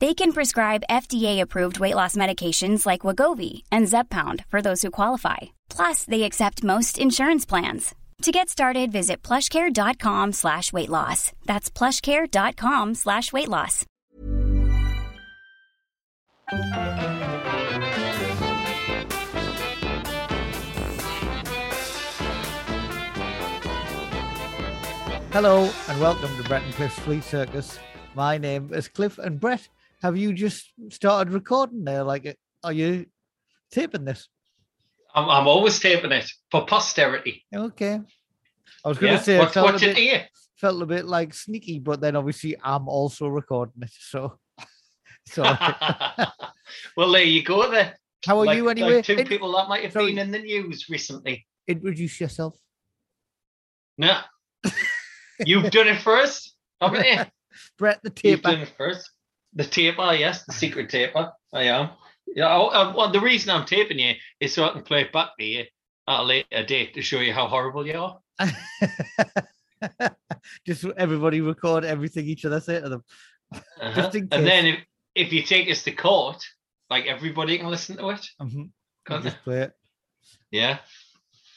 They can prescribe FDA-approved weight loss medications like Wegovy and Zepbound for those who qualify. Plus, they accept most insurance plans. To get started, visit plushcare.com slash weight loss. That's plushcare.com slash weight loss. Hello and welcome to Brett and Cliff's Flea Circus. My name is Cliff and Brett. Have you just started recording there? Like, uh, are you taping this? I'm, I'm always taping it for posterity. Okay. I was going to Yeah? say it Watch, felt, a it bit, here. felt a bit like sneaky, but then obviously I'm also recording it. So, so well, there you go. There. how are Like- you anyway? Like two In- people that might have sorry. been in the news recently. introduce yourself. No, you've done it first, haven't you? Brett the tape. You've done it first. The taper, yes, the secret taper. I am. Yeah. I, I, well, the reason I'm taping you is so I can play it back to you at a later date to show you how horrible you are. just everybody record everything each other say to them. Uh-huh. Just in And then if, if you take us to court, like everybody can listen to it. Mhm. Can't? Just play it. Yeah.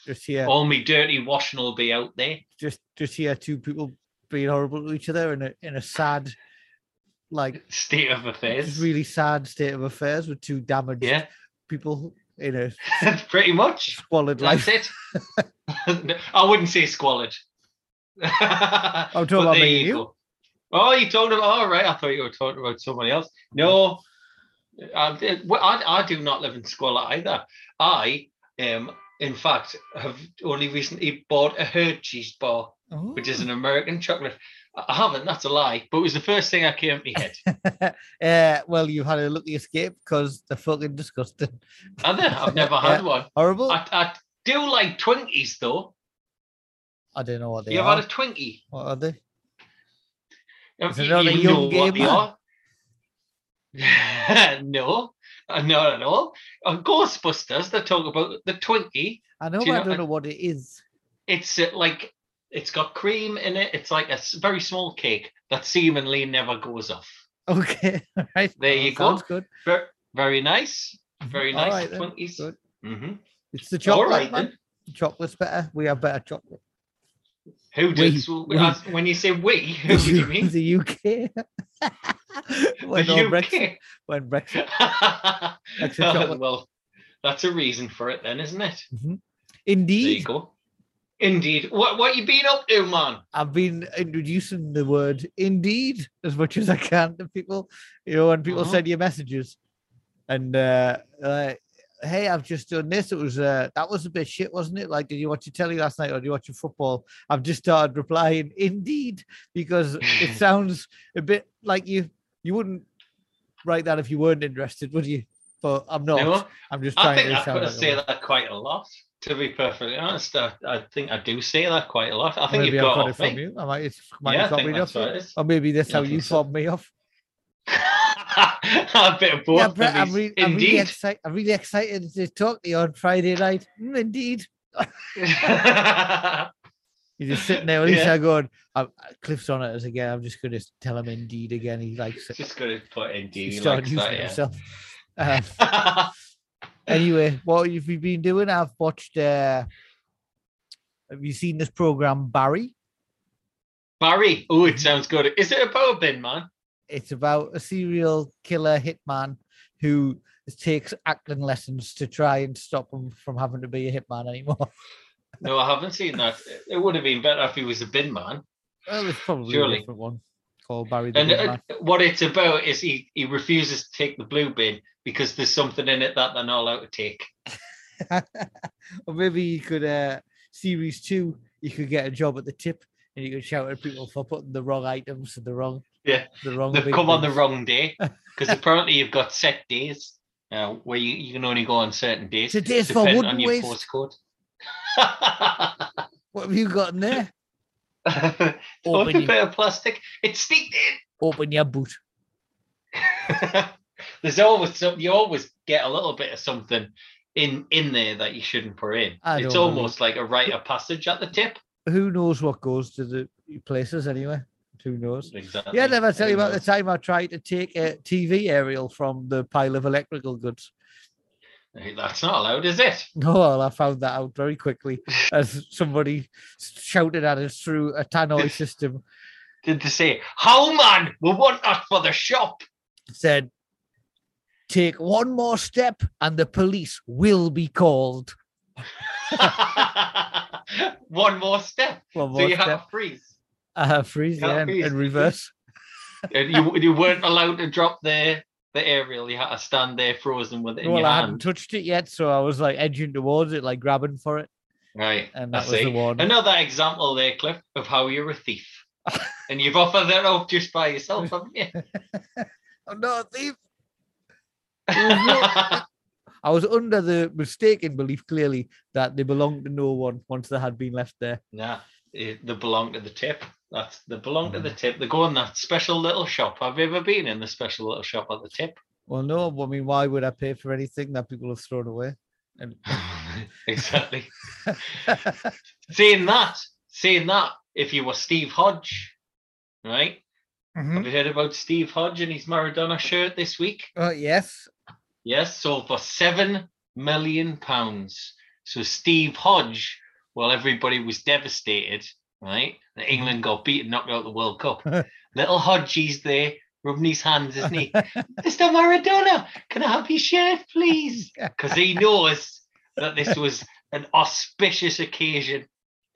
Just hear, All me dirty washing will be out there. just just hear two people being horrible to each other in a in a sad, like State of affairs. really sad state of affairs with two damaged Yeah, people in a pretty much. squalid That's life. it. I wouldn't say squalid. I'm talking about me you. Oh, you talking about? All right, I thought you were talking about somebody else. No, I, I, I do not live in squalor either. I um, in fact, have only recently bought a Hershey's bar, which is Oh. an American chocolate. I I haven't. That's a lie. But it was the first thing that came to my head. uh, well, you've had a lucky escape because they're fucking disgusting. Are there? I've never had Yeah. one. Horrible. I, I do like Twinkies though. I don't know what they are. You've had a Twinkie? What are they? Is you- not a you young know gay what they are. no, not at all. On Ghostbusters, they talk about the Twinkie. I know, Do but you I know- don't know what it is. It's uh, like it's got cream in it. It's like a very small cake that seemingly never goes off. Okay, all right. There well, you go. Sounds good. Very, very nice. Very nice right then, Twinkies. good. hmm It's the chocolate, All right man. then. The chocolate's better. We have better chocolate. Who We- did? so- we- when you say we, who do you mean? the UK. when, the UK. Brexit, when Brexit. Extra chocolate. well, that's a reason for it, then, isn't it? Indeed. There you go. Indeed. What what you been up to, man? I've been introducing the word indeed as much as I can to people. You know, when people Uh-huh. send you messages and uh, like, hey, I've just done this. It was uh, that was a bit shit, wasn't it? Like, did you watch your telly last night or did you watch your football? I've just started replying indeed because it sounds a bit like you you wouldn't write that if you weren't interested, would you? But I'm not. No, I'm just I trying think to sound to say that quite a lot. To be perfectly honest, I, I think I do say that quite a lot. I think Maybe you've I've got, got it from me. you. I might, it's, might Yeah, have I me off that's what you. it is. Or maybe that's Yeah, how you so. fobbed me off. a bit of both. yeah, Brett, I'm, re- I'm really excited. I'm really excited to talk to you on Friday night. Mm, indeed. You're just sitting there with Yeah. Lisa going, I'm, Cliff's on it as again. I'm just going to tell him indeed again. He likes it. Just gonna put He indeed. started Like using that, it yeah. himself. Um, anyway, what have you been doing? I've watched. Uh, have you seen this program, Barry? Barry. Oh, it sounds good. Is it a bow bin, man? It's about a serial killer hitman who takes acting lessons to try and stop him from having to be a hitman anymore. No, I haven't seen that. It would have been better if he was a bin man. Well, it's probably Surely. a different one Barry And uh, what it's about is he, he refuses to take the blue bin because there's something in it that they're not allowed to take. or maybe you could uh series two, you could get a job at the tip and you could shout at people for putting the wrong items and the wrong Yeah, the wrong They've come on the wrong day because apparently you've got set days uh, where you, you can only go on certain days. Today's for wooden on your waste. postcode. What have you got in there? Open your, bit of plastic. It's sneaked open your boot. There's always some, you always get a little bit of something in in there that you shouldn't put in. It's know. almost like a rite of passage at the tip. Who knows what goes to the places anyway? Who knows? Exactly. Yeah, never tell you about the time I tried to take uh, a TV aerial from the pile of electrical goods? That's not allowed, is it? No, well, I found that out very quickly as somebody shouted at us through a tannoy system. Did they say, "How man, we want that for the shop"? Said, "Take one more step, and the police will be called." One more step. One So more you step. have to freeze. Uh, freeze, Yeah, yeah, and, freeze. and reverse. And you you weren't allowed to drop the the aerial. You had to stand there frozen with it in well, your I hadn't touched it yet, so I was like edging towards it, like grabbing for it, Right. and I that was the one. Another example there, Cliff, of how you're a thief. and you've offered that up just by yourself, haven't you? I'm not a thief. I was under the mistaken belief, clearly, that they belonged to no one once they had been left there. nah, eh, they belong to the tip. That's they belong to the tip. They go in that special little shop. Have you ever been in the special little shop at the tip? Well, no, I mean, why would I pay for anything that people have thrown away? And exactly. saying that, saying that, if you were Steve Hodge, right? Mhm. Have you heard about Steve Hodge and his Maradona shirt this week? Oh, yes. Yes, sold for seven million pounds. So Steve Hodge, while everybody was devastated, right? That England mm. got beaten, knocked out the World Cup. Little Hodgie's there, rubbing his hands, isn't he? Mr. Maradona, can I have your shirt, please? Because he knows that this was an auspicious occasion,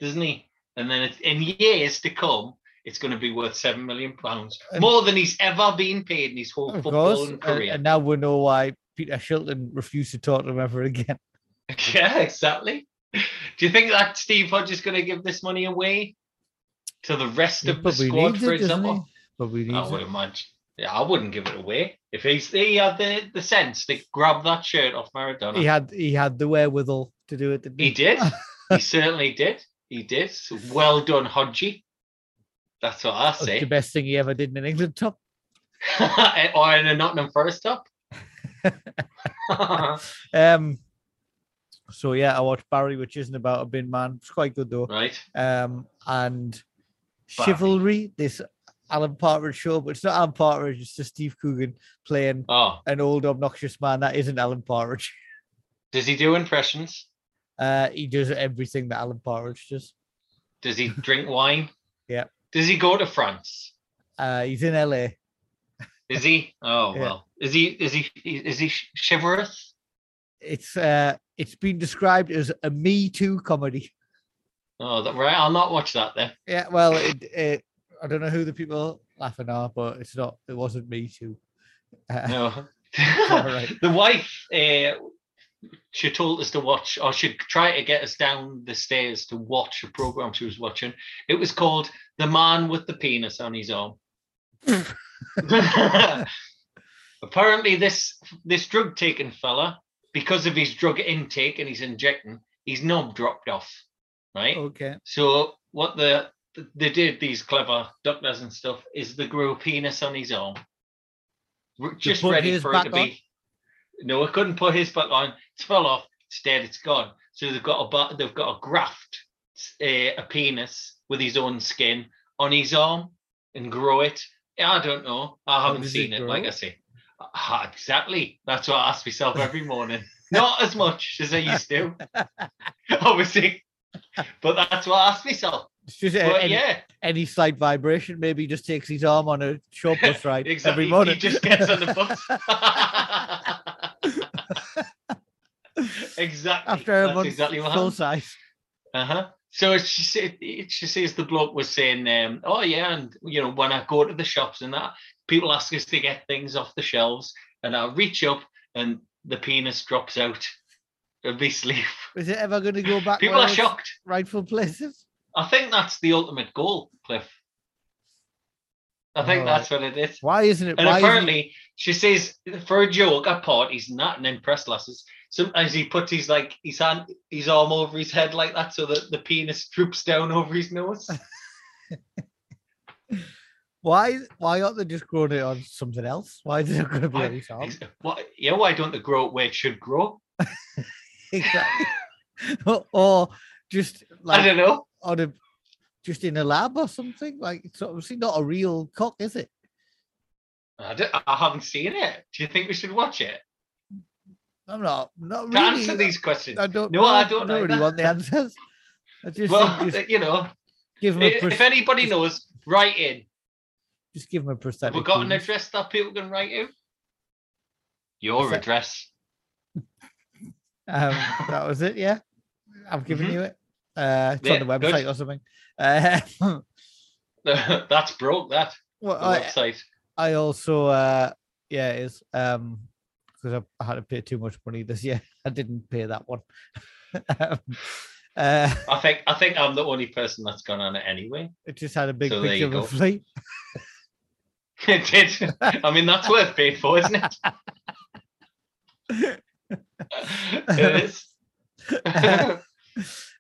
doesn't he? And then it's, in years to come, it's going to be worth seven million pounds, more than he's ever been paid in his whole Of course. footballing career. and now we know why Peter Shilton refused to talk to him ever again. Yeah, exactly. Do you think that Steve Hodge is going to give this money away to the rest He of the squad, for it, he? example? Probably I needs would it. imagine. Yeah, I wouldn't give it away if he's he had the, the sense to grab that shirt off Maradona. He had he had the wherewithal to do it. Didn't He did. he certainly did. He did. So well done, Hodgie. That's what I That's the best thing he ever did in an England top. or in a Nottingham Forest top. Um. So yeah, I watched Barry, which isn't about a bin man. It's quite good though. right. Um, and Barry. Chivalry, this Alan Partridge show, but it's not Alan Partridge. It's just Steve Coogan playing Oh, an old obnoxious man that isn't Alan Partridge. does he do impressions? Uh, he does everything that Alan Partridge does. Does he drink wine? Yeah. Does he go to France? Uh, he's in LA. Is he? Oh Yeah. well. Is he? Is he? Is he chivalrous? It's uh, it's been described as a Me Too comedy. Oh, that, right. I'll not watch that then. Yeah, well, it, it, I don't know who the people laughing are, but it's not. It wasn't Me Too. Uh, No. all right. the wife, uh, she told us to watch, or she'd try to get us down the stairs to watch a program she was watching. It was called "The Man with the Penis on His Arm." Apparently, this this drug taking fella, because of his drug intake and he's injecting, his knob dropped off. Right. Okay. So what the they did these clever doctors and stuff is they grew a penis on his arm, just ready for it to be. No, it couldn't put his back on. It fell off. It's dead. It's gone. So they've got a they've got a graft, uh, a penis with his own skin on his arm and grow it. Yeah, I don't know. I haven't seen it it. Like? I say, Ah, exactly. That's what I ask myself every morning. Not as much as I used to, obviously, but that's what I ask myself. It's just But any, yeah, any slight vibration. Maybe he just takes his arm on a short bus ride exactly. every morning. He just gets on the bus. exactly. After a That's month, exactly what full happened. size. Uh huh. So she said, she says the bloke was saying, um, "Oh yeah, and you know when I go to the shops and that, people ask us to get things off the shelves, and I reach up and the penis drops out of my sleeve. Is it ever going to go back? People are shocked. Rightful places. I think that's the ultimate goal, Cliff. I think Alright. that's what it is. Why isn't it? And why isn't it- apparently, she says for a joke at parties, not an impress lasses. Sometimes he puts his like his hand, his arm over his head like that, so that the penis droops down over his nose. why why aren't they just growing it on something else? Why is it going to be on his arm? What? Yeah, why don't they grow it where it should grow? exactly. or, just I don't know. on a just in a lab or something. Like it's obviously not a real cock, is it? I, don't- I haven't seen it. Do you think we should watch it I'm not not to really. answer these questions? I don't. No, know. I don't really either. want the answers. I just well, just you know, give a if, if anybody knows, write in. just give them a percentage. We've got an address that people can write in. Your that- address. Um, that was it. Yeah, I've given Mhm. you it. Uh, it's Yeah, on the good. website or something. Uh, That's broke. That well, the I, website. I also, uh, yeah, it is um, because I, had to pay too much money this year. I didn't pay that one. um, uh, I think I think I'm the only person that's gone on it anyway. it just had a big So picture of a go. flea. It did. I mean, that's worth paying for, isn't it? it is.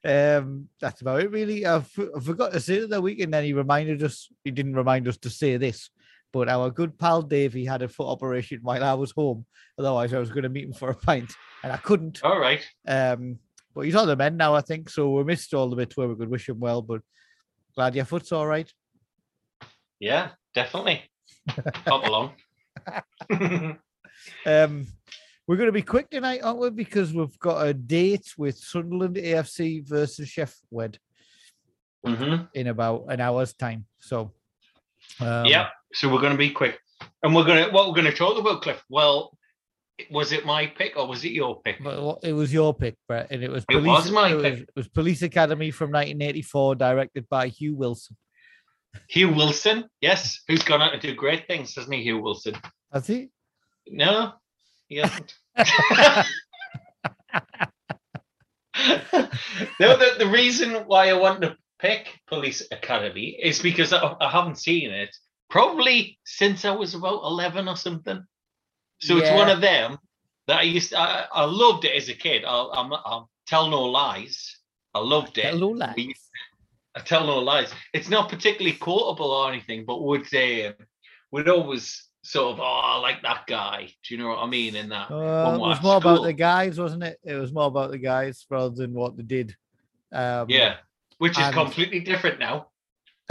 um, that's about it, really. I, f- I forgot to say that week, and then he reminded us. He didn't remind us to say this, but our good pal Davey had a foot operation while I was home. Otherwise, I was going to meet him for a pint, and I couldn't. All right. Um, but he's on the mend now, I think. So we missed all the bits where we could wish him well. But glad your foot's all right. Yeah, definitely. Hop along. Um, we're going to be quick tonight, aren't we? Because we've got a date with Sunderland AFC versus Sheffield hmm in about an hour's time. So, um, yeah. So we're going to be quick, and we're going to what we're going to talk about, Cliff. Well, was it my pick or was it your pick? What- it was your pick, Brett, and it was It was my it was, pick. it was Police Academy from 1984, directed by Hugh Wilson. Hugh Wilson, yes, who's gone out to do great things, hasn't he, Hugh Wilson? Has he? No, he hasn't. no, the, the reason why I want to pick Police Academy is because I, I haven't seen it probably since I was about 11 or something. So it's one of them that I used to, I, I loved it as a kid. I'll, I'm, I'll tell no lies. I loved it. Hello, lad. We- I tell no lies. It's not particularly quotable or anything, but would uh, would always sort of, oh, I like that guy. Do you know what I mean? In that, Uh, it was more about the guys, wasn't it? It was more about the guys rather than what they did. Um, yeah, which is and- completely different now.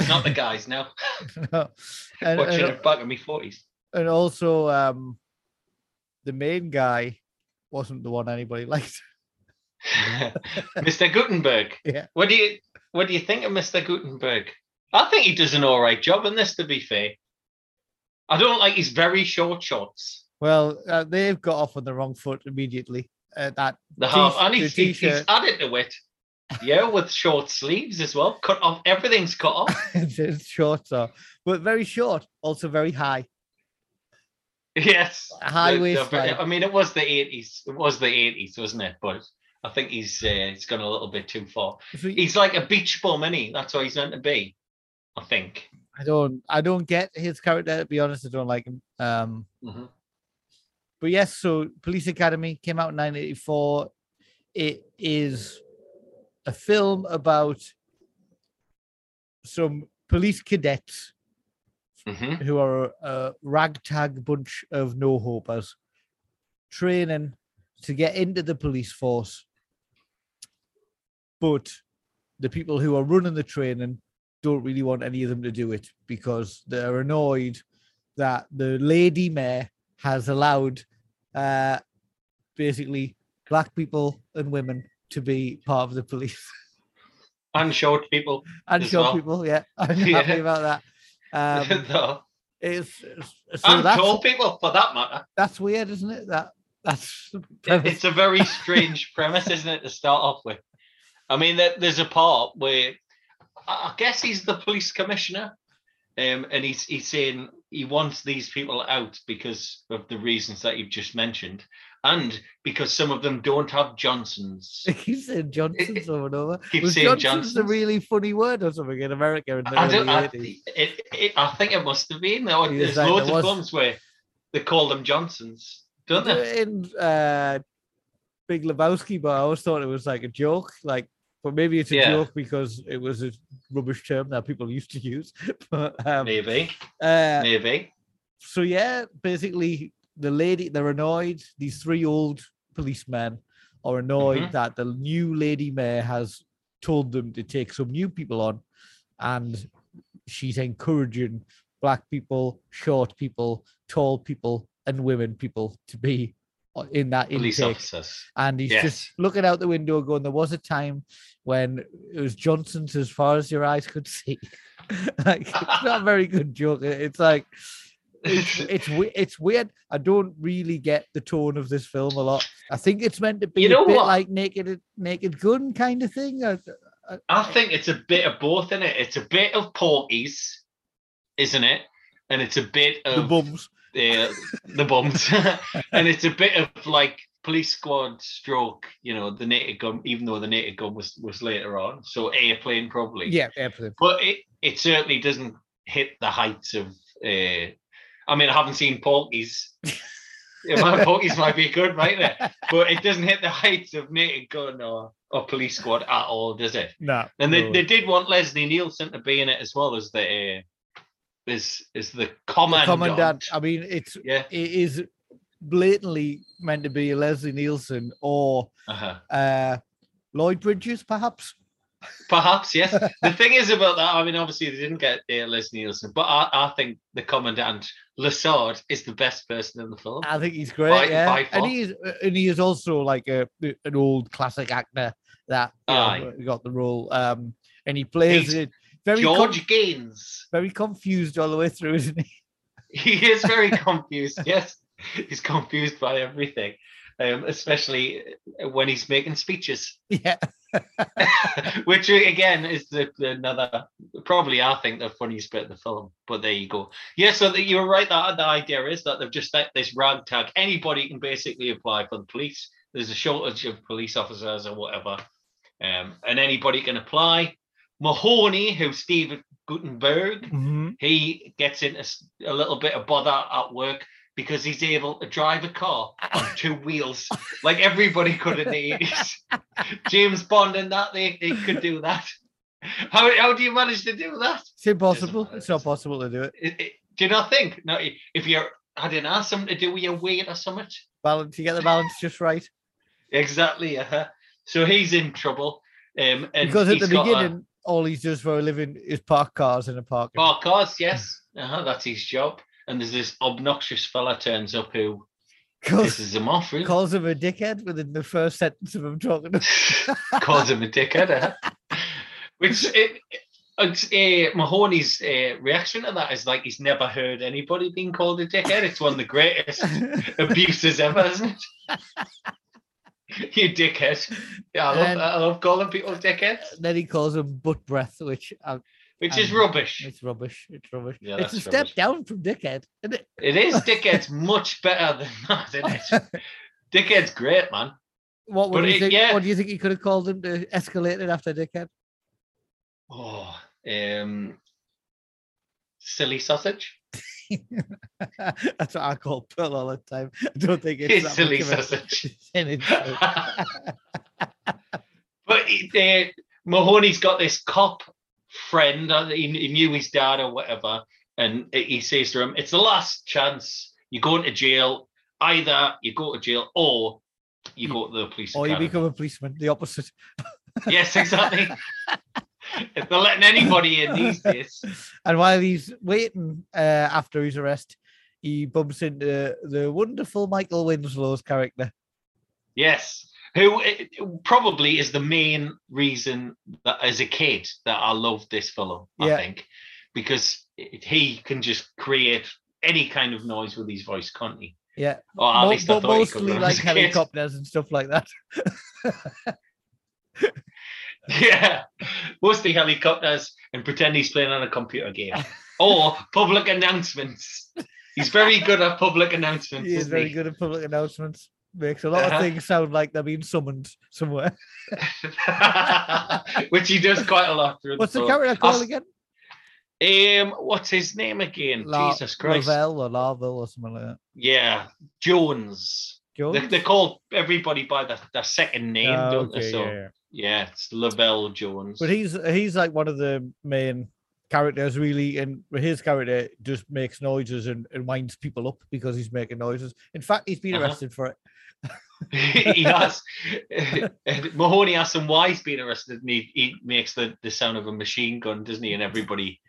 Not the guys now. and, Watching and, it back in my forties. and also, um, the main guy wasn't the one anybody liked. Mr. Guttenberg. Yeah. What do you what do you think of Mr. Guttenberg? I think he does an all right job in this. To be fair, I don't like his very short shots. Well, uh, they've got off on the wrong foot immediately. Uh, that The half, and he's, he's, added to it. Yeah, with short sleeves as well. Cut off, everything's cut off. it's short, so but very short, also very high. Yes. High The- the- I mean, it was the eighties. It was the eighties, wasn't it? But I think he's uh, he's gone a little bit too far. He's like a beach bum, is he? That's what he's meant to be. I think. I don't, I don't get his character. To be honest, I don't like him. Um, Mhm. but yes, so Police Academy came out in 1984. It is a film about some police cadets Mhm. who are a ragtag bunch of no hopers training to get into the police force. But the people who are running the training don't really want any of them to do it because they're annoyed that the lady mayor has allowed uh, basically black people and women to be part of the police And short people. and short well. people. Yeah, I'm Yeah. happy about that. Um, No. it's, it's- so and tall people, for that matter. that's weird, isn't it? That That's the It- premise. It's a very strange premise, isn't it, to start off with? I mean, there's a part where I I guess he's the police commissioner, um, and he's he's saying he wants these people out because of the reasons that you've just mentioned, and because some of them don't have Johnsons. He said Johnson's over and over. Keep Was saying Johnson's a really funny word or something in America in I, don't, I, early 80s? it, it, I think it must have been. There, He there's like, loads there of films where they call them Johnsons, don't they? In uh, Big Lebowski, but I always thought it was like a joke. Like, but maybe it's a Yeah. joke because it was a rubbish term that people used to use. but um, Maybe, uh, maybe. so yeah, basically the lady they're annoyed. These three old policemen are annoyed Mhm. that the new lady mayor has told them to take some new people on, and she's encouraging black people, short people, tall people, and women people to be in that Police intake. officers. And he's Yes. just looking out the window, going, "There was a time when it was Johnson's as far as your eyes could see." like, it's not a very good joke. It's like it's it's it's weird. I don't really get the tone of this film a lot. I think it's meant to be You know a bit what? like Naked Naked Gun kind of thing. I- I think it's a bit of both in it. It's a bit of Porky's, isn't it? And it's a bit of the bums. the the bums, and it's a bit of like police squad stroke. You know, the naked gun, even though the naked gun was was later on. So airplane probably. Yeah, airplane. but it it certainly doesn't hit the heights of. Uh, I mean, I haven't seen Porky's. My Porky's might be good, right there, but it doesn't hit the heights of Naked Gun or, or Police Squad at all, does it? No, And they, no. they did want Leslie Nielsen to be in it as well as the uh, is as the The commandant. commandant. I mean, it's Yeah. it is blatantly meant to be Leslie Nielsen or Uh-huh. uh, Lloyd Bridges, perhaps. Perhaps yes. the thing is about that. I mean, obviously they didn't get uh, Leslie Nielsen, but I, I think the commandant Lassard is the best person in the film. I think he's great. By- yeah, by and he is, and he is also like a an old classic actor that know, got the role. Um, and he plays He's it very com- George Gaynes. very confused all the way through, isn't he? He is very confused. Yes, he's confused by everything, um, especially when he's making speeches. Yeah, which again is the, the another probably I think the funniest bit of the film. But there you go. Yeah, so that you were right. That the idea is that they've just let this ragtag. Anybody can basically apply for the police. There's a shortage of police officers or whatever, um, and anybody can apply. Mahoney, who's Steve Guttenberg, Mm-hmm. he gets into a little bit of bother at work because he's able to drive a car on two wheels like everybody could in the 80s. James Bond and that, they, they could do that. How, how do you manage to do that? it's impossible. It's not possible to do it. It- it- do you not think? No, if you're, I don't know, something to do with your weight or something? Balance, you get the balance just right. Exactly. Uh-huh. So he's in trouble. Um, and Because at the he's a- beginning, all he does for a living is park cars in a parking. Park cars, yes. Uh-huh, that's his job. And there's this obnoxious fella turns up who Calls, pisses him off, really. calls him a dickhead within the first sentence of him talking. Calls him a dickhead. huh? Which it, it's, uh, Mahoney's uh, reaction to that is like he's never heard anybody being called a dickhead. It's one of the greatest abuses ever, isn't it? you dickhead. Yeah, I love, And- I love calling people dickheads, then he calls him butt breath, which uh, which is rubbish. it's rubbish. It's rubbish. Yeah, it's a step rubbish. down from dickhead, isn't it? It is dickhead's much better than that, isn't it? Dickhead's great, man. What would But you it- think? yeah. What do you think he could have called him to escalate it after dickhead? Oh, um, silly sausage. That's what I call Pearl all the time. I don't think it's, It's silly sausage. but uh, Mahoney's got this cop friend. uh, He, he knew his dad or whatever, and he says to him, "It's the last chance. You're going to jail. Either you go to jail or you go to the police or you become a policeman, the opposite. yes, exactly. if they're letting anybody in these days, And while he's waiting uh, after his arrest, he bumps into the wonderful Michael Winslow's character. yes. Who probably is the main reason that as a kid that I loved this film, I Yeah. think, because he can just create any kind of noise with his voice, can't he? Yeah, Or at Mo- least I thought mostly like a kid. helicopters and stuff like that. Yeah, mostly helicopters and pretend he's playing on a computer game or public announcements. He's very good at public announcements. He is very he? good at public announcements. Makes a lot Uh-huh. of things sound like they're being summoned somewhere. Which he does quite a lot. through What's the film. character called again? Um, what's his name again? La- Jesus Christ! Lavelle or Larville or something like that. Yeah, Jones. Jones? they call everybody by their, their second name, Ah, don't they? So yeah, yeah. yeah, it's Lavelle Jones. But he's he's like one of the main characters really and his character just makes noises and, and winds people up because he's making noises. In fact, he's been Uh-huh. arrested for it. he has. Mahoney asks him why he's been arrested, and he, he makes the, the sound of a machine gun, doesn't he? And everybody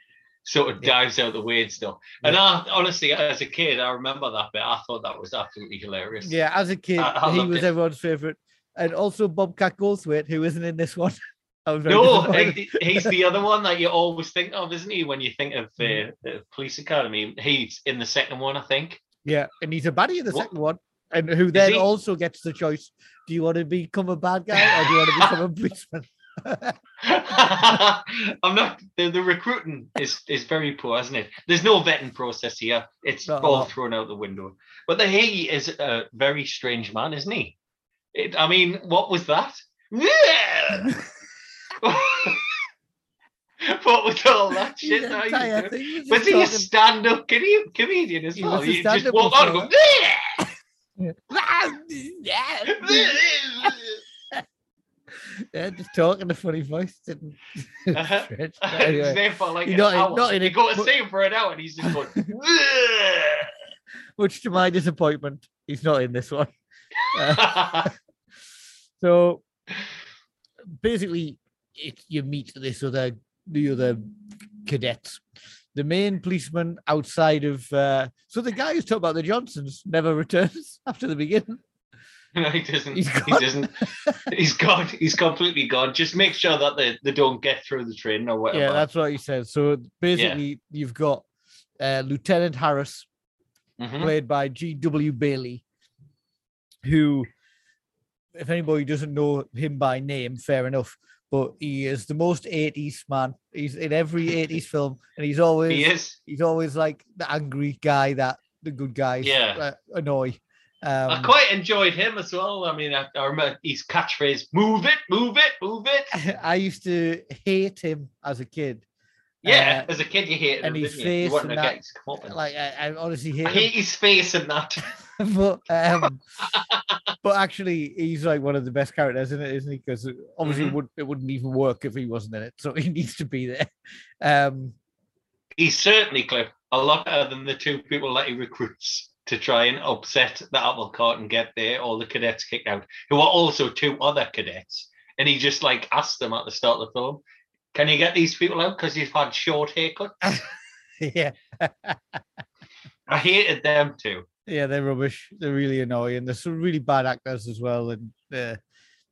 sort of Yeah. dives out the way and stuff. And I honestly, as a kid, I remember that bit. I thought that was absolutely hilarious. Yeah, as a kid, I- I he was it. everyone's favorite. And also Bobcat Goldthwait, who isn't in this one. I was very No, he- he's the other one that you always think of, isn't he? When you think of Mm-hmm. uh, the police academy, he's in the second one, I think. Yeah, and he's a baddie in the What- second one, and who then also gets the choice: do you want to become a bad guy or do you want to become a policeman? I'm not. The, the recruiting is is very poor, isn't it? There's no vetting process here. It's Not all thrown out the window. But the he is a very strange man, isn't he? It, I mean, what was that? what was all that shit? that he was entire doing? thing was he a stand-up comedian, comedian as He well? a You just walk on and go, yeah, just talking a funny voice. Didn't. Uh-huh. He's Anyway, there for like an not hour. not in you it, go to see him for an hour and he's just going, much to my disappointment, he's not in this one. Uh, so basically, it, you meet this other the other cadets. The main policeman outside of uh, so the guy who's talking about the Johnsons never returns after the beginning. no, he doesn't. He's he doesn't. He's gone. He's completely gone. Just make sure that they, they don't get through the train or whatever. Yeah, that's what he said. So basically, you've got uh, Lieutenant Harris, Mhm. played by G.W. Bailey, who, if anybody doesn't know him by name, fair enough, but he is the most 80s man. He's in every 80s film, and he's always He is. he's always like the angry guy that the good guys Yeah. uh, annoy. Um, I quite enjoyed him as well. I mean, I, I remember his catchphrase: "Move it, move it, move it." I used to hate him as a kid. Yeah, Uh, as a kid, you hated and him, his didn't you? You face and to that. Like I, I honestly hate I hate his face and that. but um, but actually, he's like one of the best characters in it, isn't he? Because obviously, Mhm. it, would, it wouldn't even work if he wasn't in it. So he needs to be there. Um, He's certainly clever. A lot better than the two people that he recruits to try and upset the apple cart and get there all the cadets kicked out, who are also two other cadets. And he just like asked them at the start of the film, "Can you get these people out because you've had short haircuts?" yeah, I hated them too. Yeah, they're rubbish. They're really annoying. They're some really bad actors as well, and uh,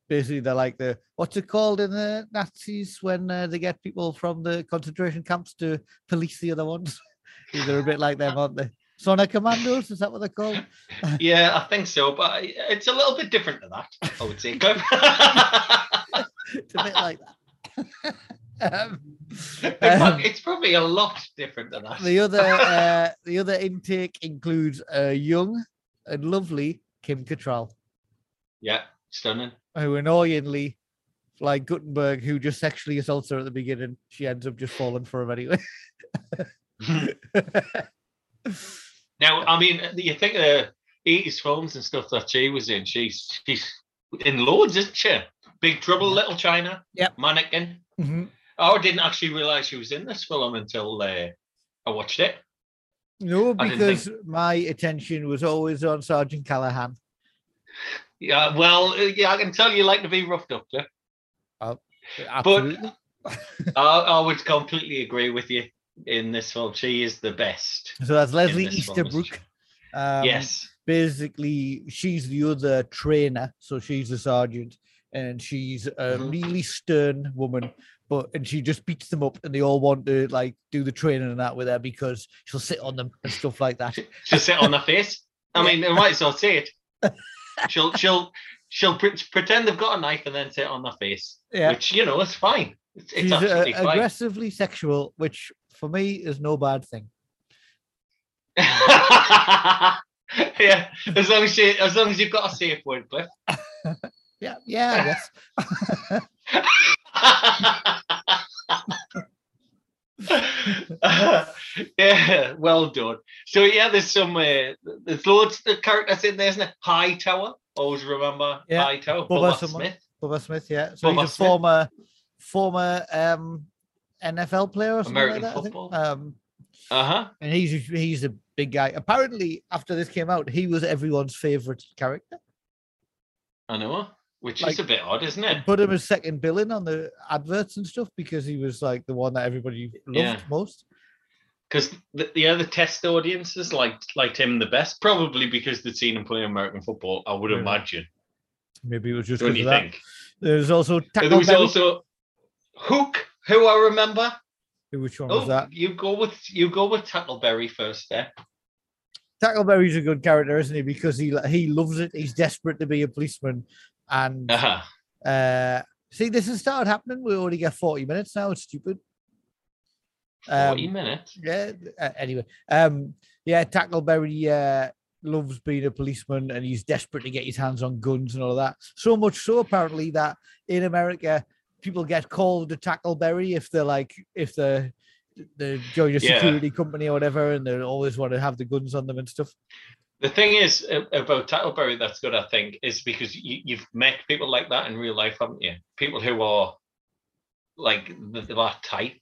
basically they're like the what's it called in the Nazis when uh, they get people from the concentration camps to police the other ones. they're a bit like them, aren't they? Sonderkommandos, is that what they're called? Yeah, I think so, but it's a little bit different to that. I would say. It's a bit like that. um, um, it's probably a lot different than that. the other uh, the other intake includes a young and lovely Kim Cattrall, yeah, stunning. who annoyingly, like Guttenberg, who just sexually assaults her at the beginning, she ends up just falling for him anyway. Now, I mean, you think of the 80s films and stuff that she was in, she's she's in loads, isn't she? Big Trouble, Little China, Yep. Mannequin. Mhm. I didn't actually realize she was in this film until uh, I watched it. No, didn't think- because my attention was always on Sergeant Callahan. Yeah, well, uh, yeah, I can tell you like to be roughed up, Cliff. Absolutely. I, I would completely agree with you in this film. She is the best. so that's Leslie this one, Mr. Easterbrook. Um, yes. basically she's the other trainer so she's the sergeant and she's a Mhm. really stern woman but and she just beats them up and they all want to like do the training and that with her because she'll sit on them and stuff like that She'll sit on her face. I mean, I might as well say it. she'll she'll she'll pre- pretend they've got a knife and then sit on their face, Yeah. which you know is fine. It's, it's uh, absolutely fine. aggressively sexual, which for me is no bad thing. yeah, as long as you, as long as you've got a safe word, Cliff. Yeah, yeah, I guess. yeah, well done. So yeah, there's some uh, there's loads of characters in there, isn't it? Hightower. Always remember Yeah, Hightower. Bubba Bubba. Smith. Bubba Smith, yeah. So Bubba he's a Smith. former former um NFL player or something American like that. Football. Um Uh huh. and he's he's a big guy. Apparently, after this came out, he was everyone's favorite character. I know. Which Like- is a bit odd, isn't it? Put him as second billing on the adverts and stuff because he was like the one that everybody loved Yeah. most. Because the, the other test audiences liked liked him the best, probably because they'd seen him play American football. I would Yeah. imagine. Maybe it was just What do because you of that. think? There's also And there was also Hook, who I remember. Which one oh, was Oh, that? you go with you go with Tackleberry first there. Tackleberry's a good character, isn't he? Because he he loves it. He's desperate to be a policeman, and Uh-huh. uh, see, this has started happening. We already get forty minutes now. It's stupid. 40 Um, minutes. Yeah. Uh, anyway, um, yeah, Tackleberry uh, loves being a policeman, and he's desperate to get his hands on guns and all of that. So much so, apparently, that in America, people get called a Tackleberry if they're like if they're they join a Yeah. security company or whatever, and they always want to have the guns on them and stuff. The thing is about Tackleberry that's good, I think, is because you, you've met people like that in real life, haven't you? People who are like th- that type,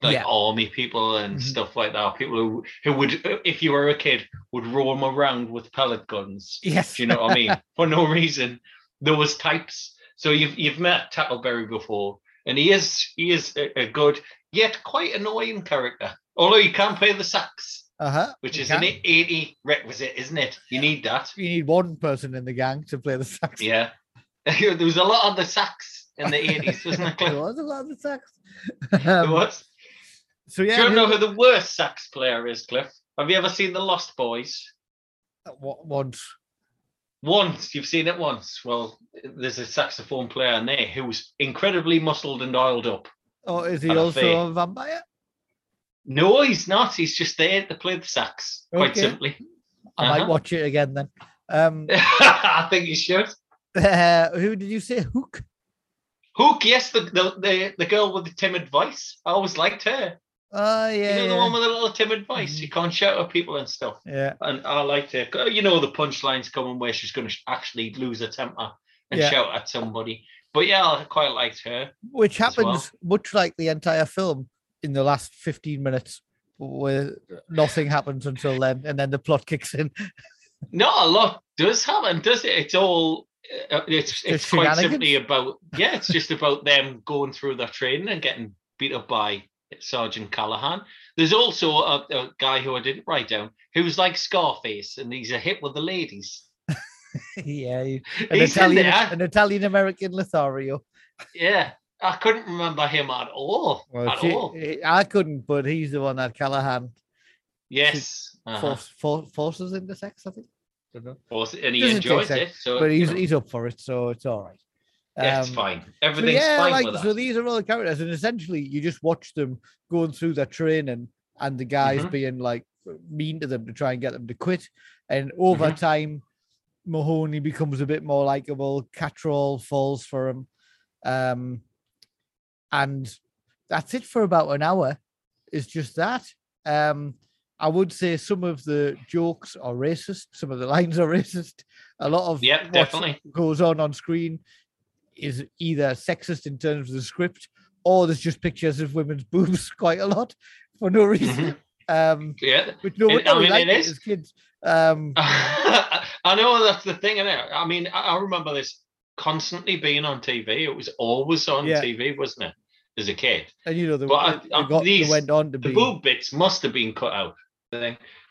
like Yeah. army people and Mhm. stuff like that. People who who would, if you were a kid, would roam around with pellet guns. Yes. Do you know what I mean? For no reason. Those types. So you've you've met Tackleberry before, and he is he is a, a good yet quite annoying character. Although he can't play the sax, Uh huh. which is an 80 requisite, isn't it? You need that. You need one person in the gang to play the sax. Yeah. there was a lot of the sax in the 80s, wasn't there? there was a lot of sax. There Um, was. so yeah, Do you who- know who the worst sax player is, Cliff? Have you ever seen The Lost Boys? wa- once. Once, you've seen it once. Well, there's a saxophone player in there who's incredibly muscled and oiled up. Oh, is he also a vampire? No, he's not. He's just there to play the sax, quite Okay. simply. I might Uh-huh. watch it again then. Um, I think you should. uh, who did you say? Hook. Hook, yes, the, the the the girl with the timid voice. I always liked her. Oh yeah, you know the yeah. one with the little timid voice. You can't shout at people and stuff. yeah. And I liked her. You know the punchlines coming where she's going to actually lose her temper and Yeah. shout at somebody. But yeah, I quite liked her. Which as well. happens much like the entire film in the last fifteen minutes, where nothing happens until then, and then the plot kicks in. Not a lot does happen, does it? It's all. Uh, it's it's quite simply about yeah. It's just about them going through their training and getting beat up by Sergeant Callahan. There's also a, a guy who I didn't write down who's like Scarface, and he's a hit with the ladies. yeah, an He's Italian, an Italian American Lothario. Yeah, I couldn't remember him at all. Well, at she- all. I couldn't, but he's the one that Callahan Yes. uh-huh. force, for, forces into sex. I think. Don't. Force- and he Doesn't enjoys sex, it. So but he's you know, he's up for it, so it's all right. yeah, it's Um, fine. So Everything's yeah, fine like with so that. these are all the characters, and essentially you just watch them going through their training and the guys Mhm. being like mean to them to try and get them to quit. And over Mhm. time, Mahoney becomes a bit more likable. Cattrall falls for him. Um, and that's it for about an hour. It's just that. Um, I would say some of the jokes are racist, some of the lines are racist. A lot of Yep, what definitely. goes on on screen is either sexist in terms of the script or there's just pictures of women's boobs quite a lot for no reason. Um, Yeah. which no It- I mean, liked it it is. as kids. Um, I know that's the thing, innit? I mean, I, I remember this constantly being on TV. It was always on Yeah. TV, wasn't it? As a kid. and you know, the, But I- they, I- got, these- went on to The be. boob bits must have been cut out.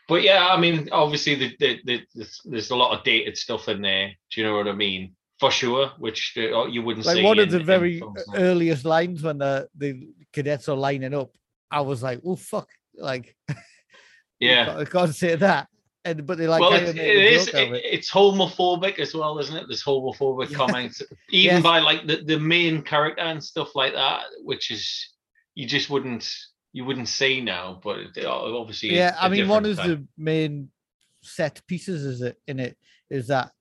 But yeah, I mean, obviously, the, the, the, there's, there's a lot of dated stuff in there. Do you know what I mean? For sure, which uh, you wouldn't Like see. one of the very earliest lines when the, the cadets are lining up, I was like, oh, fuck. Like, yeah. I can't say that. And but they like well, it a is. joke out of it- it's homophobic as well, isn't it? There's homophobic Yeah. comments, even Yes. by like the, the main character and stuff like that, which is you just wouldn't you wouldn't say now, but obviously. Yeah, I mean, one of the main set pieces is it in it is that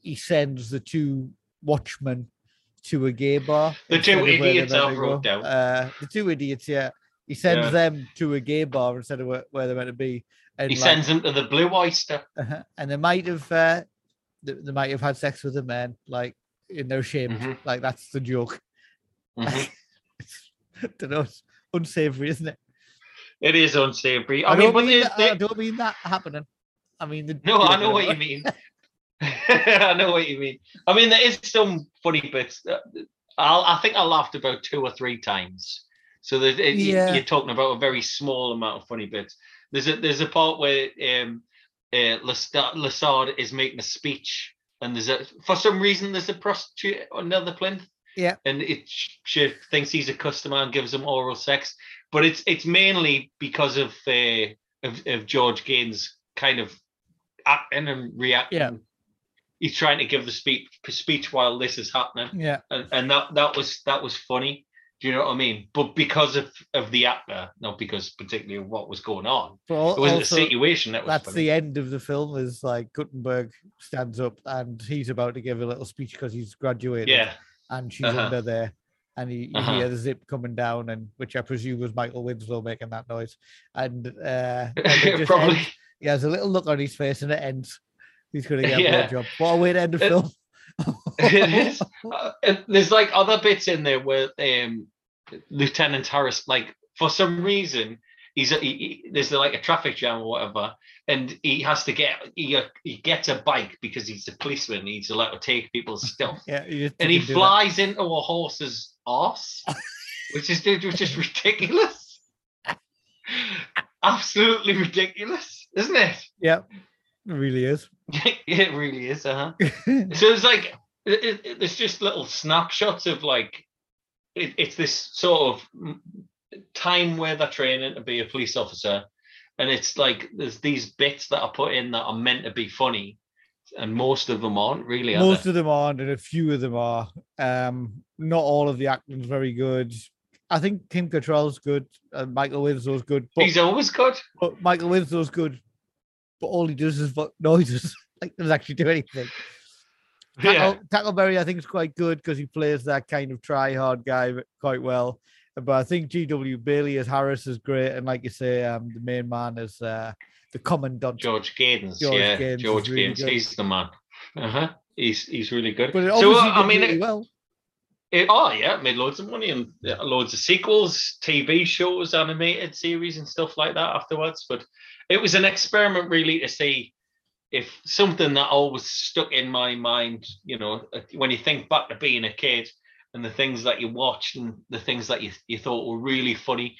he sends the two watchmen to a gay bar. The two idiots wrote down. Uh, the two idiots, yeah. He sends Yeah. them to a gay bar instead of where, where they're meant to be. And he like, sends them to the Blue Oyster. uh-huh, and they might have uh, they, they might have had sex with a man, like in their shame. Mhm. Like that's the joke. Mhm. don't know, it's unsavory, isn't it? It is unsavory. I, I, mean, mean that, they- I don't mean that happening. I mean the No, I know what you mean. I know what you mean. I mean, there is some funny bits. I'll, I think I laughed about two or three times. So there's, it, Yeah. you're talking about a very small amount of funny bits. There's a there's a part where um, uh, Lassard is making a speech, and there's a for some reason there's a prostitute on the other plinth. Yeah. and it she thinks he's a customer and gives him oral sex, but it's it's mainly because of uh, of, of George Gaynes kind of acting and reacting. Yeah. He's trying to give the speech speech while this is happening, Yeah, and, and that that was that was funny. Do you know what I mean? But because of of the actor, not because particularly of what was going on. but It wasn't also, the situation that was. that's funny. the end of the film. Is like Guttenberg stands up and he's about to give a little speech because he's graduated. yeah. and she's Uh-huh. under there, and you, you Uh-huh. hear the zip coming down, and which I presume was Michael Winslow making that noise, and uh, and Probably. ends. he has a little look on his face, and it ends. He's going to get Yeah. a job. What a way to end the film. It is. Uh, and there's like other bits in there where um, Lieutenant Harris, like for some reason, he's a, he, he- there's like a traffic jam or whatever, and he has to get he, uh, he gets a bike because he's a policeman. He's allowed to take people's stuff, Yeah, and he didn't that. flies into a horse's arse, which is which is ridiculous. Absolutely ridiculous, isn't it? Yeah, it really is. it really is, uh huh. So it's like it, it, it- there's just little snapshots of like it, it's this sort of time where they're training to be a police officer, and it's like there's these bits that are put in that are meant to be funny, and most of them aren't really. Are Most of them aren't, and a few of them are. Um, not all of the acting's very good. I think Kim Cattrall's good, and Michael Winslow's good, but, He's always good. but Michael Winslow's good, but all he does is vo- noises. like doesn't actually do anything. Yeah. Tackle, Tackleberry, I think, is quite good because he plays that kind of try hard guy quite well. But I think G.W. Bailey as Harris is great, and like you say, um, the main man is uh, the commandant. George Gaynes, George yeah, Gaynes George really Gaynes, good. he's the man. Uh huh. He's he's really good. But it so uh, I mean, really it- well. It, oh yeah, made loads of money and yeah, loads of sequels, TV shows, animated series, and stuff like that afterwards. But it was an experiment, really, to see if something that always stuck in my mind. You know, uh, when you think back to being a kid and the things that you watched and the things that you you thought were really funny,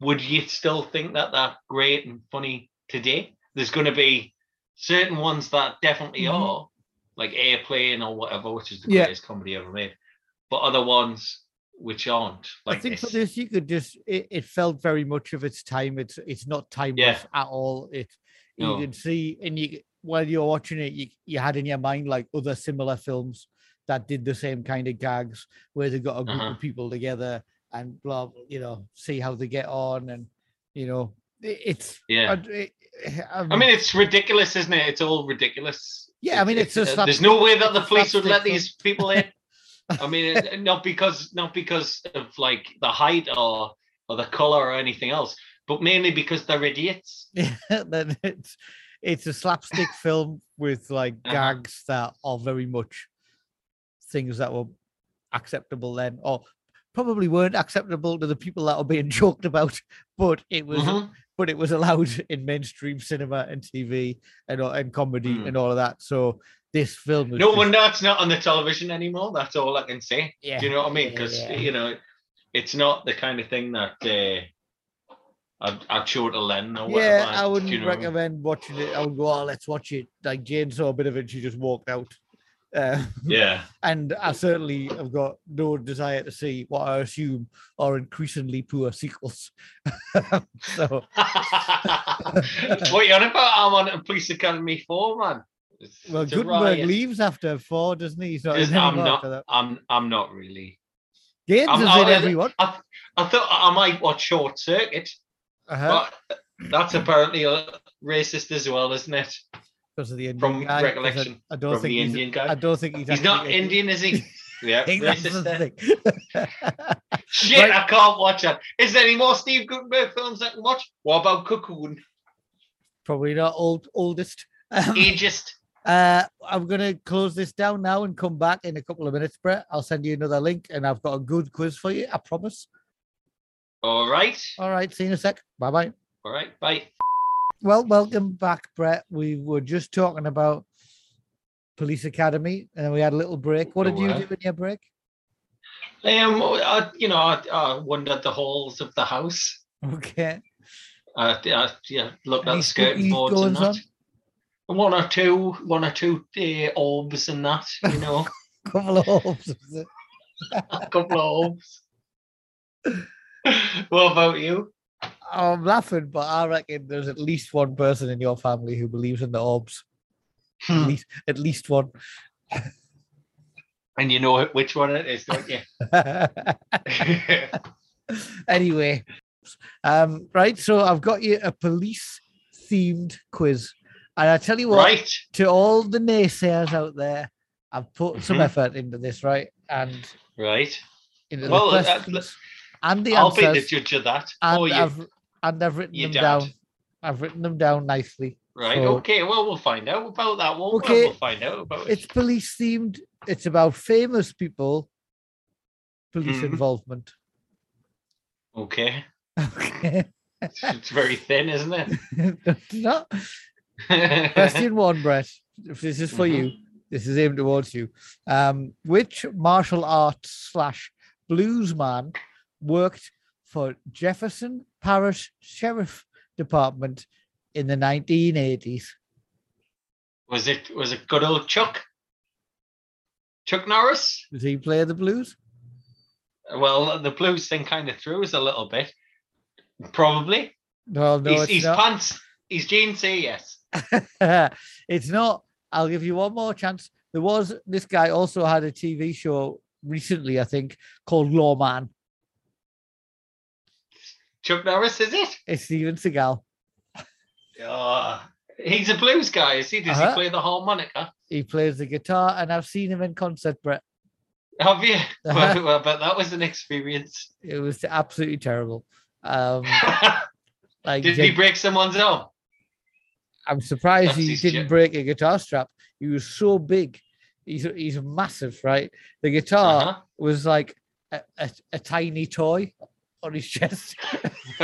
would you still think that they're great and funny today? There's going to be certain ones that definitely Mhm. are, like Airplane or whatever, which is the Yeah. greatest comedy ever made but other ones which aren't. Like I think for this. this, you could just it, it felt very much of its time. It's it's not timeless at all. It you No. can see and you while you're watching it, you, you had in your mind like other similar films that did the same kind of gags where they got a group Uh-huh. of people together and blah, you know, see how they get on and you know it, it's Yeah. I, it, I mean, it's ridiculous, isn't it? It's all ridiculous. Yeah, I mean, it's a uh, there's no way that the police would let these people in. I mean, not because not because of like the height or or the color or anything else, but mainly because they're idiots. then it's it's a slapstick film with like Uh-huh. gags that are very much things that were acceptable then or probably weren't acceptable to the people that were being joked about but it was Mhm. but it was allowed in mainstream cinema and tv and, and comedy Mm. and all of that so this film No just- wonder it's not on the television anymore. That's all I can say. yeah Do you know what I mean? yeah, Because yeah. you know, it's not the kind of thing that uh, I'd, I'd show it to Len or whatever. yeah i wouldn't you know what I mean? recommend watching it i would go oh let's watch it like jane saw a bit of it she just walked out Um, Yeah. and I certainly have got no desire to see what I assume are increasingly poor sequels. so what you on about? I'm on a police academy four, man. It's, well, it's Guttenberg leaves after four, doesn't he? He's not Is- in I'm not. I'm. I'm not really. Gaynes I'm- is in everyone. I, I thought I might watch Short Circuit, Uh-huh. but that's apparently racist as well, isn't it? Because of the Indian from guy, 'cause I- recollection, I, don't from think the he's, Indian guy. I don't think he's. He's not Indian, is he? Yeah, racist the then. thing. Shit, Right. I can't watch that. Is there any more Steve Guttenberg films I can watch? What about Cocoon? Probably not old oldest. Um, Ageist. Uh, I'm gonna close this down now and come back in a couple of minutes, Brett. I'll send you another link, and I've got a good quiz for you. I promise. All right. All right, see you in a sec. Bye bye. All right. Bye. Well, welcome back, Brett. We were just talking about Police Academy, and we had a little break. What did you do in your break? Um, I, you know, I, I wandered the halls of the house. Okay. Uh, I, yeah, looked at Any the skirting boards and that. One or two, one or two uh, orbs and that. You know, couple of it? a couple of orbs. what about you? I'm laughing, but I reckon there's at least one person in your family who believes in the orbs. Hmm. At least, at least one. And you know which one it is, don't you? anyway, um, right. So I've got you a police themed quiz, and I tell you what, right. to all the naysayers out there, I've put some Mhm. effort into this, right, and Right. into Well, the uh, questions and the I'll be the judge of that. and oh. I've and I've written them dad. down. I've written them down nicely. Right. so- okay. Well, we'll find out about that one. Okay, Well, find out about it. It's police themed. It's about famous people, police Mhm. involvement. Okay. Okay. It's, very thin, isn't no. it? Question one, Brett. If this is for you, this is aimed towards you. Um, which martial arts slash blues man worked for Jefferson Parish Sheriff Department in the 1980s? was it was it good old Chuck? Chuck Norris? Did he play the blues? Well, the blues thing kind of threw us a little bit. Probably. No, no, he's it's he's not. pants. He's jeans. Say yes. it's not. I'll give you one more chance. There was this guy also had a TV show recently, I think, called Lawman. Chuck Norris is it? It's Steven Seagal. Uh, he's a blues guy. Is he? Does Uh-huh. he play the harmonica? He plays the guitar, and I've seen him in concert, Brett. Have you? Uh-huh. Well, but that was an experience. It was absolutely terrible. Um, like Did he break someone's arm? I'm surprised That's he didn't break a guitar strap. He was so big. He's he's massive, right? The guitar Uh-huh. was like a, a, a tiny toy on his chest.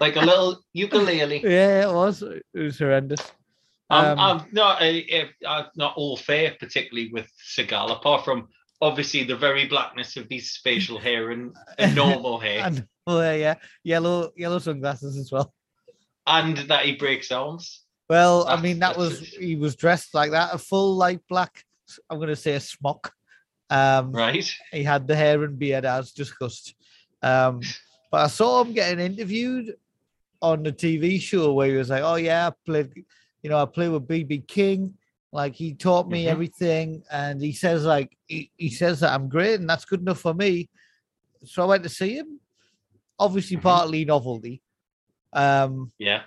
like a little ukulele. yeah, it was. It was horrendous. I'm, Um, I'm not a, I'm not all fair, particularly with Seagal, apart from obviously the very blackness of his facial hair and, and normal hair, and, oh yeah, yellow yellow sunglasses as well. And that he breaks arms. Well, I mean that was it. he was dressed like that, a full light black. I'm gonna say a smock. Um, Right. he had the hair and beard as discussed. Um, but I saw him getting interviewed on the TV show where he was like, "Oh yeah, I played, you know, I played with BB King. Like he taught me Mhm. everything." And he says like he, he says that I'm great and that's good enough for me. So I went to see him. Obviously, Mhm. partly novelty. Um, Yeah.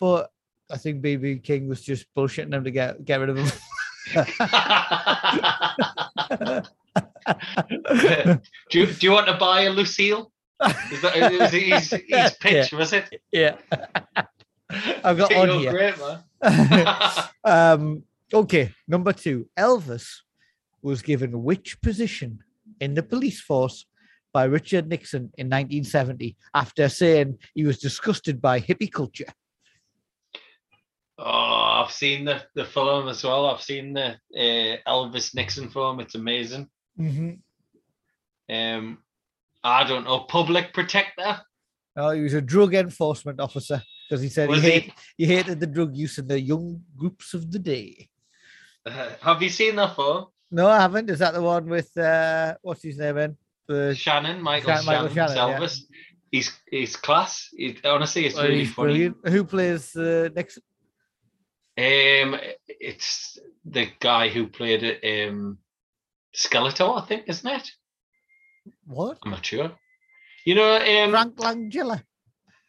but I think BB King was just bullshitting him to get get rid of him. do, you, do you want to buy a Lucille? Is that was his, his pitch, was it? yeah. I've got on here. great, um, okay, number two. Elvis was given which position in the police force by Richard Nixon in 1970 after saying he was disgusted by hippie culture? Oh, I've seen the, the film as well. I've seen the uh, Elvis Nixon film. It's amazing. Mm-hmm. Um, I don't know, public protector. Oh, he was a drug enforcement officer because he said he, he? hate, he hated the drug use in the young groups of the day. Uh, have you seen that film? No, I haven't. Is that the one with uh what's his name in? The Shannon, Michael Shan- Michael Shannon, Shannon, yeah. Elvis. He's he's class. He- honestly, it's oh, really funny. brilliant. Who plays uh, Nixon? Um, it's the guy who played it. Um, Skeletor, I think, isn't it? What? I'm not sure. You know, um, Frank Langella.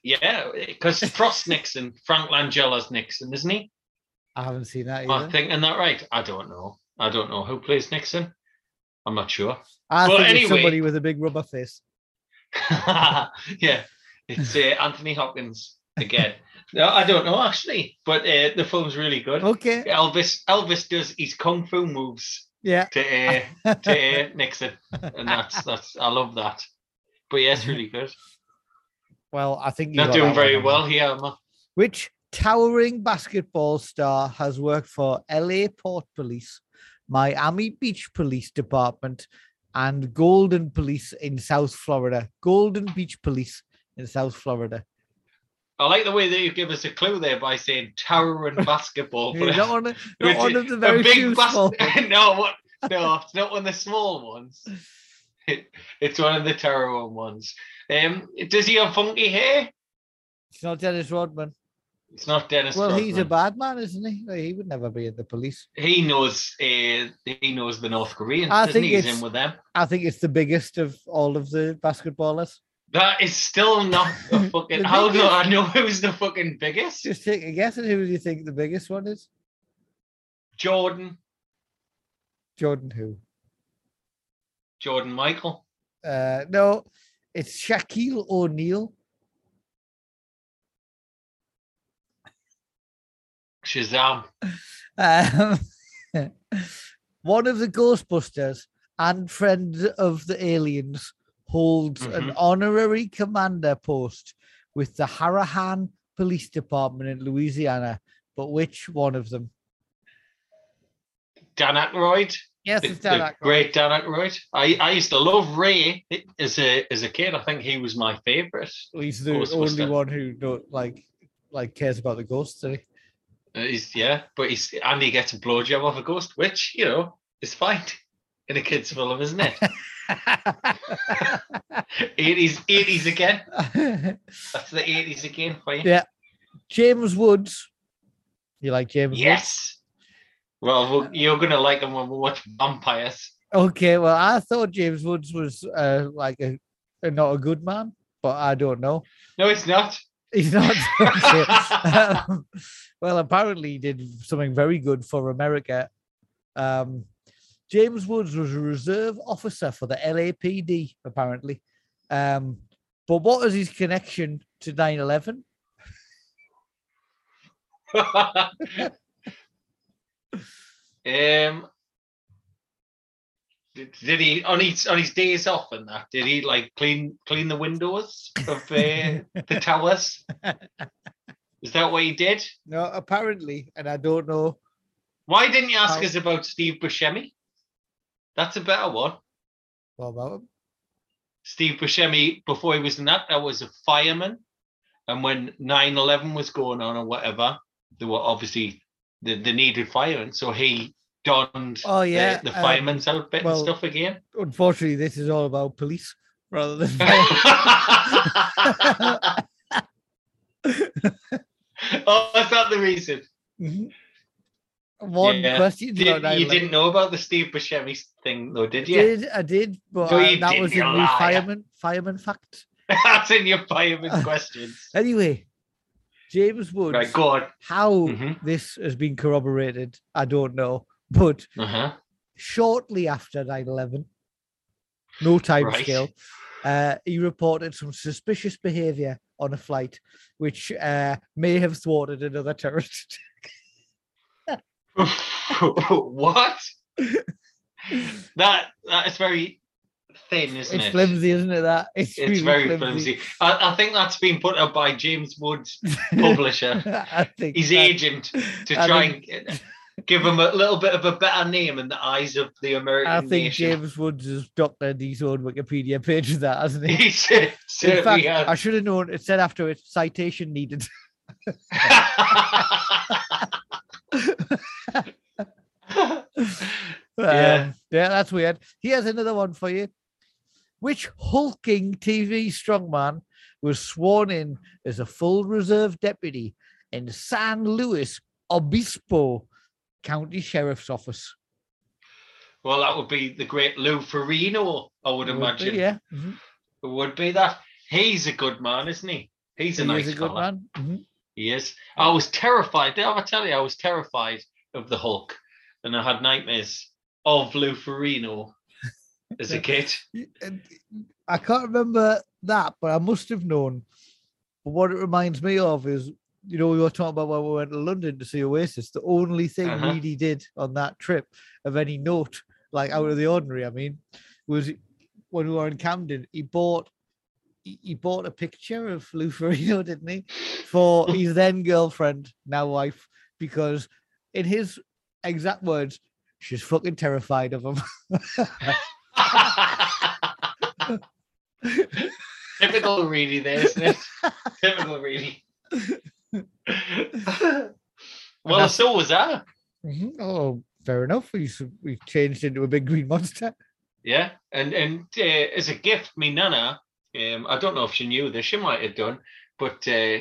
yeah, because Frost Nixon, Frank Langella's Nixon, isn't he? I haven't seen that either. thinking that right? I don't know. I don't know who plays Nixon. I'm not sure. I Well, think it's anyway. somebody with a big rubber face. yeah, it's uh, Anthony Hopkins again. no, I don't know actually, but uh, the film's really good. Okay. Elvis Elvis does his kung fu moves Yeah. to uh, to uh, Nixon, and that's that's I love that. But yeah, it's really good. Well, I think you Not doing very on. well here. I? Which towering basketball star has worked for LA Port Police, Miami Beach Police Department, and Golden Police in South Florida? Golden Beach Police in South Florida. I like the way that you give us a clue there by saying towering basketball. You're not one of, not one of the very big bas- no, what? No, it's not one of the small ones. It, it's one of the terrible ones. Um, does he have funky hair? It's not Dennis Rodman. It's not Dennis. Well, he's a bad man, isn't he? He would never be in the police. He knows. Uh, he knows the North Koreans. I think he? He's in with them. I think it's the biggest of all of the basketballers. That is still not the fucking. The how do I know who's the fucking biggest? Just take a guess at who do you think the biggest one is? Jordan. Jordan who? Jordan Michael. Uh, no, it's Shaquille O'Neal. Shazam. Um, one of the Ghostbusters and friends of the aliens holds an Mhm. honorary commander post with the Harahan Police Department in Louisiana. But which one of them? Dan Aykroyd. Yes, The, it's Dan the Aykroyd. great Dan Aykroyd. I, I used to love Ray as a as a kid. I think he was my favorite. He's the Ghostbuster. only one who don't like like cares about the ghosts. eh? Uh, he's yeah, but he's and he gets a blowjob off a ghost, which you know is fine in a kids' film, isn't it? Eighties, eighties again. That's the eighties again for you. Yeah. James Woods. You like James Woods? Yes. Well, well, you're gonna like him when we watch vampires. Okay, well, I thought James Woods was uh, like a, a not a good man, but I don't know. No, it's not. He's not. Um, well, apparently he did something very good for America. Um, James Woods was a reserve officer for the LAPD, apparently. Um, but what was his connection to 9 11? um. Did, did he on his on his days off and that? Did he like clean clean the windows of uh, the towers? Is that what he did? No, apparently, and I don't know. Why didn't you ask How- us about Steve Buscemi? That's a better one. What about him? Steve Buscemi, before he was in that, actor, was a fireman. And when 9 11 was going on or whatever, there were obviously the, the needed firemen. So he donned Oh, the- yeah, the, um, fireman's outfit well- and stuff again. Unfortunately, this is all about police rather than. oh, is that the reason? Mhm. One Yeah. question. Did, you 9/11. didn't know about the Steve Buscemi thing, though, did I you? did, I did, but No, uh, that was in the fireman fireman fact. That's in your fireman questions. Anyway, James Woods. Right, go on. How Mhm. this has been corroborated, I don't know. But Uh-huh. shortly after 9-11, no time Right. scale, uh, he reported some suspicious behavior on a flight, which uh, may have thwarted another terrorist. what? that that is very thin, isn't it? it's it? flimsy, isn't it? That it's, It's really very flimsy. I, I think that's been put up by James Woods, publisher, I think his that- agent, to I try think- and give him a little bit of a better name in the eyes of the American I think nation. James Woods has doctored his own Wikipedia page with that, hasn't he? He cer- In fact, has. I should have known. It said after it, citation needed. yeah, yeah, that's weird. Here's another one for you. Which hulking TV strongman was sworn in as a full reserve deputy in San Luis Obispo County Sheriff's Office? Well, that would be the great Lou Ferrigno, I would, Would be, imagine. yeah. mhm. It would be that. He's a good man, isn't he? He's a He nice a good fella. man. Mhm. He is. I was terrified. Did I ever tell you I was terrified of the Hulk, and I had nightmares of Lou Ferrigno as a kid. I can't remember that, but I must have known. But what it reminds me of is, you know, we were talking about when we went to London to see Oasis. The only thing Uh-huh. Reedy did on that trip of any note, like out of the ordinary, I mean, was when we were in Camden, he bought he bought a picture of Lou Ferrigno, didn't he, for his then girlfriend, now wife, because in his exact words, she's fucking terrified of him. Typical Reedy there, isn't it? Typical Reedy. well, so was I. Mhm. Oh, fair enough. We we changed into a big green monster. Yeah, and and uh, as a gift, me nana, um, I don't know if she knew this, she might have done, but uh,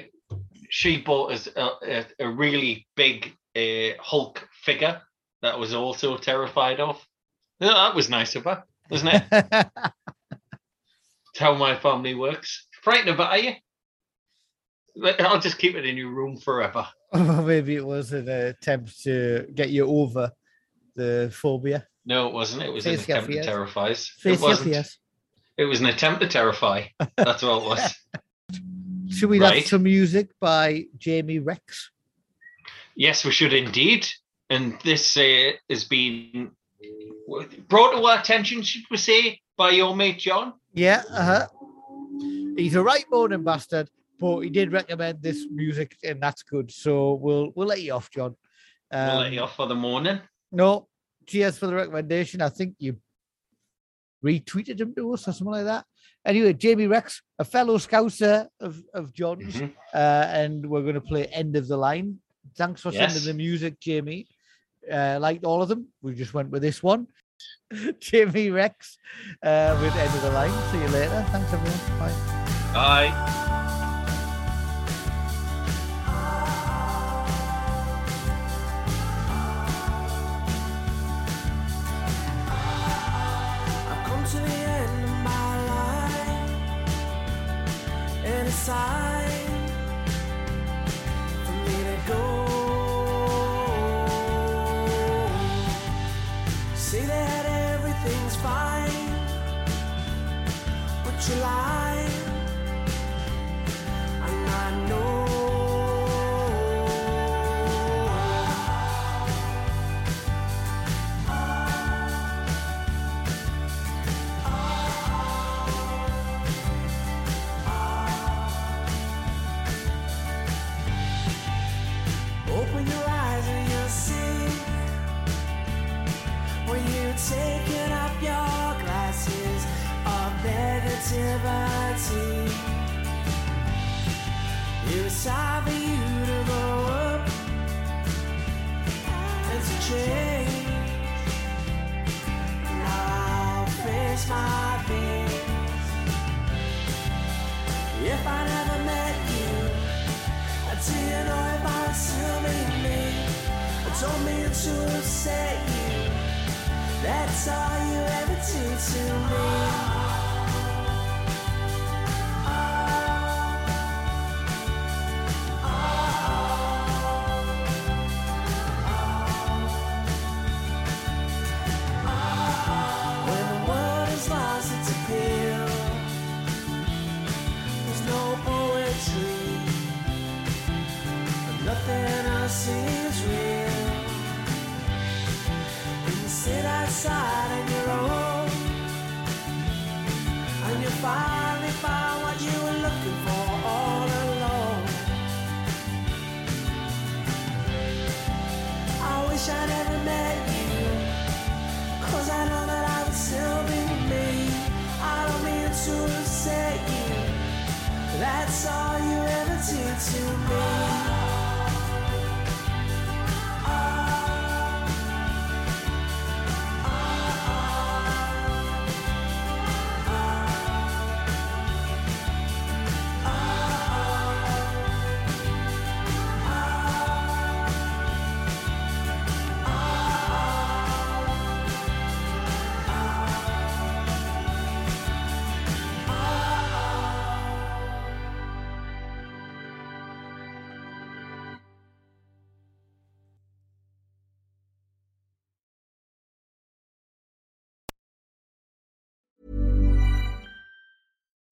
she bought us a, a, a really big uh, Hulk figure that I was also terrified of. Yeah, that was nice of her, wasn't it? It's how my family works. Frightened about you? I'll just keep it in your room forever. or maybe it was an attempt to get you over the phobia. No, it wasn't. It was Face an attempt to terrify us. It wasn't. fears. It was an attempt to terrify. That's all it was. Should we Right. have some music by Jamie Rex? Yes, we should indeed. And this uh, has been brought to our attention, should we say, by your mate John. Yeah, uh-huh. He's a right morning bastard, but he did recommend this music, and that's good. So we'll we'll let you off, John. we'll let Um, you off for the morning. No, cheers for the recommendation. I think you retweeted him to us or something like that. Anyway, Jamie Rex, a fellow scouser of, of John's, Mhm. uh, and we're going to play End of the Line. Thanks for Yes. sending the music, Jamie. Uh, liked all of them. We just went with this one. Jamie Rex uh, with End of the Line. See you later. Thanks, everyone. Bye. Bye. And finally found what you were looking for all along. I wish I never met you. Cause I know that I would still be me. I don't mean to upset you. That's all you ever do to me.